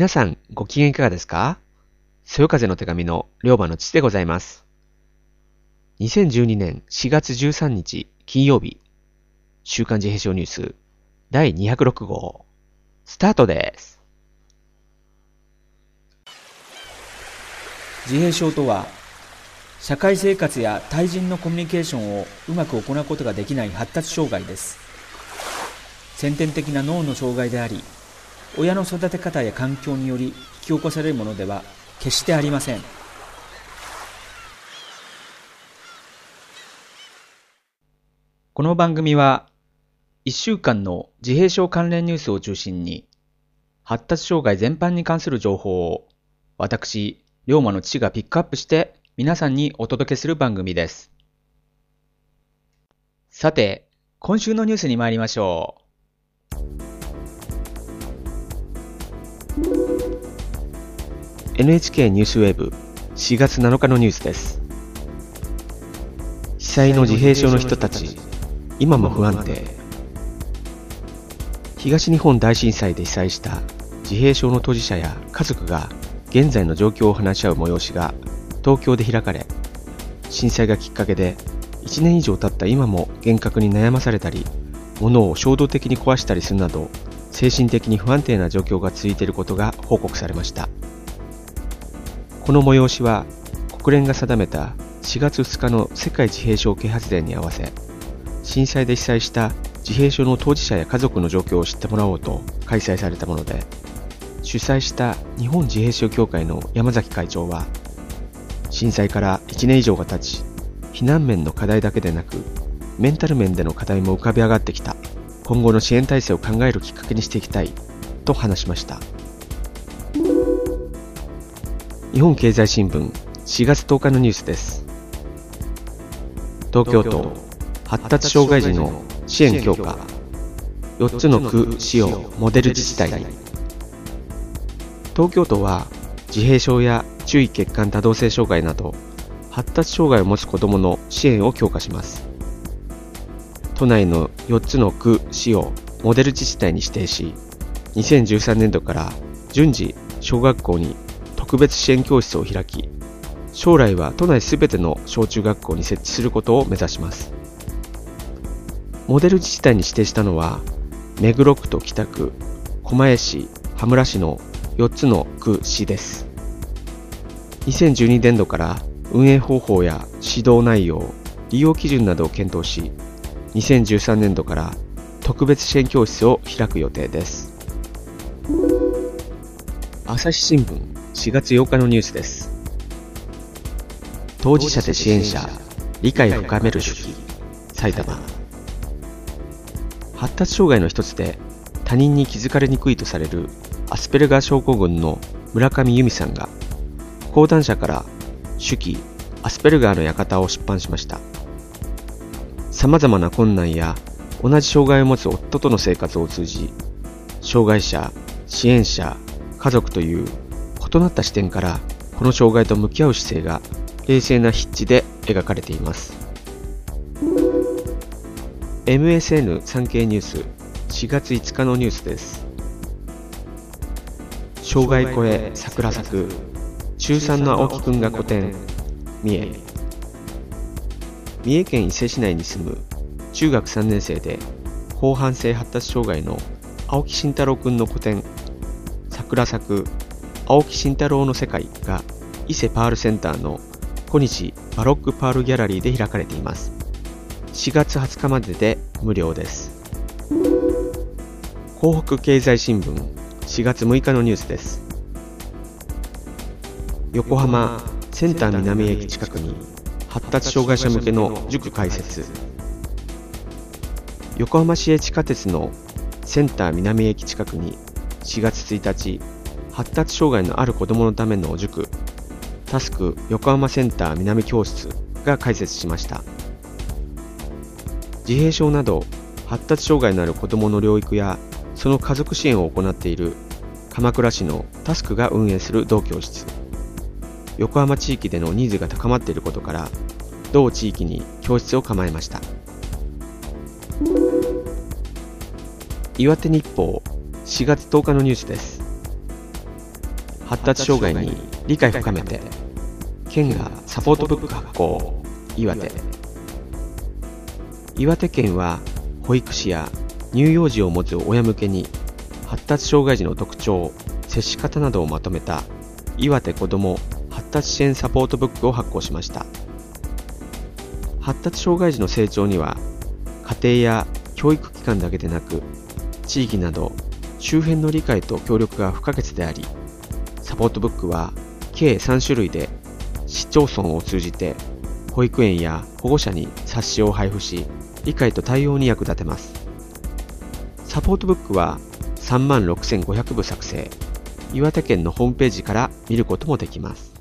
皆さんご機嫌いかがですか？そよ風の手紙の龍馬の父でございます。2012年4月13日金曜日、週刊自閉症ニュース第206号、スタートです。自閉症とは社会生活や対人のコミュニケーションをうまく行うことができない発達障害です先天的な脳の障害であり親の育て方や環境により引き起こされるものでは決してありませんこの番組は1週間の自閉症関連ニュースを中心に発達障害全般に関する情報を私龍馬の父がピックアップして皆さんにお届けする番組です。さて、今週のニュースに参りましょう。NHK ニュースウェーブ4月7日のニュースです。被災の自閉症の人たち、今も不安定。東日本大震災で被災した自閉症の当事者や家族が現在の状況を話し合う催しが東京で開かれ震災がきっかけで1年以上経った今も幻覚に悩まされたり物を衝動的に壊したりするなど精神的に不安定な状況が続いていることが報告されましたこの催しは国連が定めた4月2日の世界自閉症啓発デーに合わせ震災で被災した自閉症の当事者や家族の状況を知ってもらおうと開催されたもので主催した日本自閉症協会の山崎会長は震災から1年以上が経ち避難面の課題だけでなくメンタル面での課題も浮かび上がってきた。今後の支援体制を考えるきっかけにしていきたいと話しました。日本経済新聞4月10日のニュースです。東京都発達障害児の支援強化。4つの区市をモデル自治体に。東京都は自閉症や注意欠陥多動性障害など発達障害を持つ子どもの支援を強化します。都内の4つの区市をモデル自治体に指定し2013年度から順次小学校に特別支援教室を開き将来は都内すべての小中学校に設置することを目指します。モデル自治体に指定したのは目黒区と北区狛江市羽村市の4つの区市です。2012年度から運営方法や指導内容利用基準などを検討し2013年度から特別支援教室を開く予定です。朝日新聞4月8日のニュースです。当事者で支援者理解を深める手記埼玉。発達障害の一つで他人に気づかれにくいとされるアスペルガー症候群の村上由美さんが講談社から手記アスペルガーの館を出版しました。様々な困難や同じ障害を持つ夫との生活を通じ障害者支援者家族という異なった視点からこの障害と向き合う姿勢が冷静な筆致で描かれています。MSN 産経ニュース4月5日のニュースです。障害越え桜咲く中3の青木くんが古典三重。三重県伊勢市内に住む中学3年生で広汎性発達障害の青木慎太郎くんの個展桜咲く青木慎太郎の世界が伊勢パールセンターの小西バロックパールギャラリーで開かれています。4月20日までで無料です。港北経済新聞4月6日のニュースです。横浜センター南駅近くに発達障害者向けの塾開設。横浜市営地下鉄のセンター南駅近くに4月1日発達障害のある子どものための塾タスク横浜センター南教室が開設しました。自閉症など発達障害のある子どもの療育やその家族支援を行っている鎌倉市のタスクが運営する同教室。横浜地域でのニーズが高まっていることから同地域に教室を構えました。岩手日報4月10日のニュースです。発達障害に理解深めて県がサポートブック発行岩手。岩手県は保育士や乳幼児を持つ親向けに発達障害児の特徴接し方などをまとめた岩手子ども発達支援サポートブックを発行しました。発達障害児の成長には家庭や教育機関だけでなく地域など周辺の理解と協力が不可欠でありポートブックは計3種類で市町村を通じて保育園や保護者に冊子を配布し理解と対応に役立てます。サポートブックは3万6500部作成。岩手県のホームページから見ることもできます。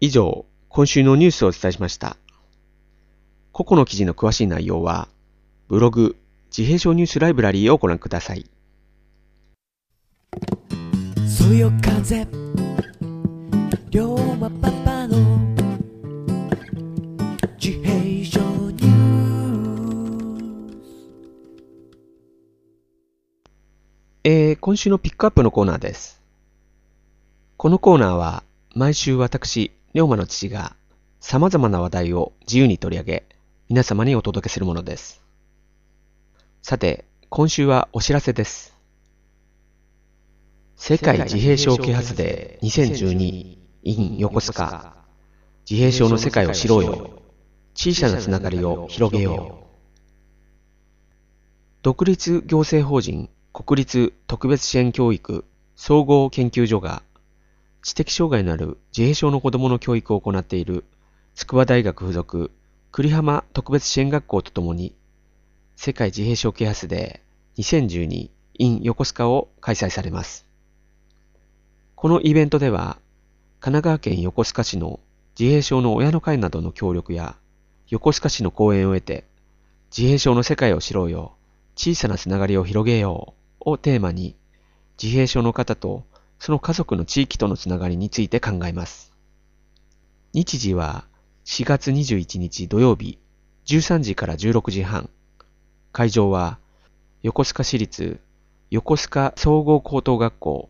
以上今週のニュースをお伝えしました。個々の記事の詳しい内容はブログ自閉症ニュースライブラリーをご覧ください。よ風。龍馬パパの自閉症ニュース。え、今週のピックアップのコーナーです。このコーナーは毎週私龍馬の父が様々な話題を自由に取り上げ皆様にお届けするものです。さて、今週はお知らせです。世界自閉症啓発デー2012 in 横須賀自閉症の世界を知ろうよ。小さなつながりを広げよう。独立行政法人国立特別支援教育総合研究所が知的障害のある自閉症の子供の教育を行っている筑波大学附属栗浜特別支援学校とともに世界自閉症啓発デー 2012in 横須賀を開催されます。このイベントでは、神奈川県横須賀市の自閉症の親の会などの協力や、横須賀市の講演を得て、自閉症の世界を知ろうよ、小さなつながりを広げようをテーマに、自閉症の方とその家族の地域とのつながりについて考えます。日時は4月21日土曜日13時から16時半。会場は、横須賀市立横須賀総合高等学校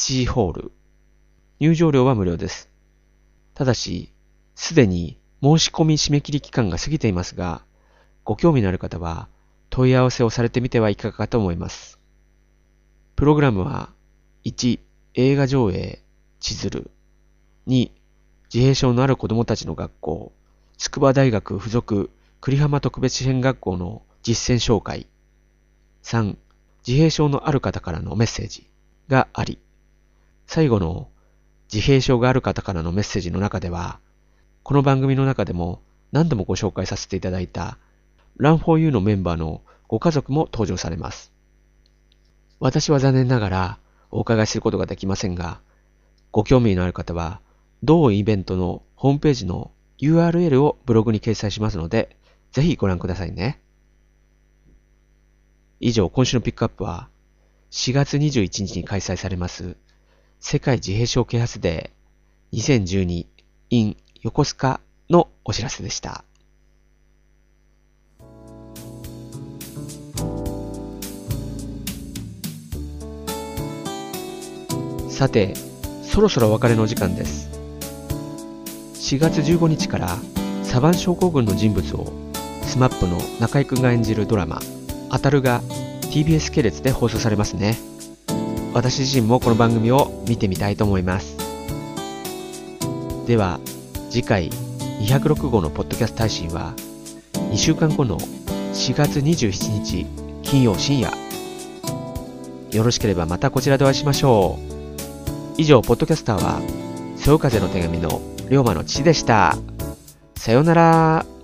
C ホール。入場料は無料です。ただし、すでに申し込み締め切り期間が過ぎていますが、ご興味のある方は問い合わせをされてみてはいかがかと思います。プログラムは、1、映画上映、千鶴。2、自閉症のある子供たちの学校、筑波大学附属栗浜特別支援学校の実践紹介。3、自閉症のある方からのメッセージがあり、最後の自閉症がある方からのメッセージの中では、この番組の中でも何度もご紹介させていただいた Run4U のメンバーのご家族も登場されます。私は残念ながらお伺いすることができませんが、ご興味のある方は、同イベントのホームページの URL をブログに掲載しますので、ぜひご覧くださいね。以上、今週のピックアップは、4月21日に開催されます世界自閉症啓発デー 2012in 横須賀のお知らせでした。さて、そろそろお別れの時間です。4月15日からサバン症候群の人物を SMAP の中居君が演じるドラマ当たるが TBS 系列で放送されますね。私自身もこの番組を見てみたいと思います。では、次回206号のポッドキャスト配信は2週間後の4月27日金曜深夜。よろしければまたこちらでお会いしましょう。以上、ポッドキャスターは、そよ風の手紙の龍馬の父でした。さようなら。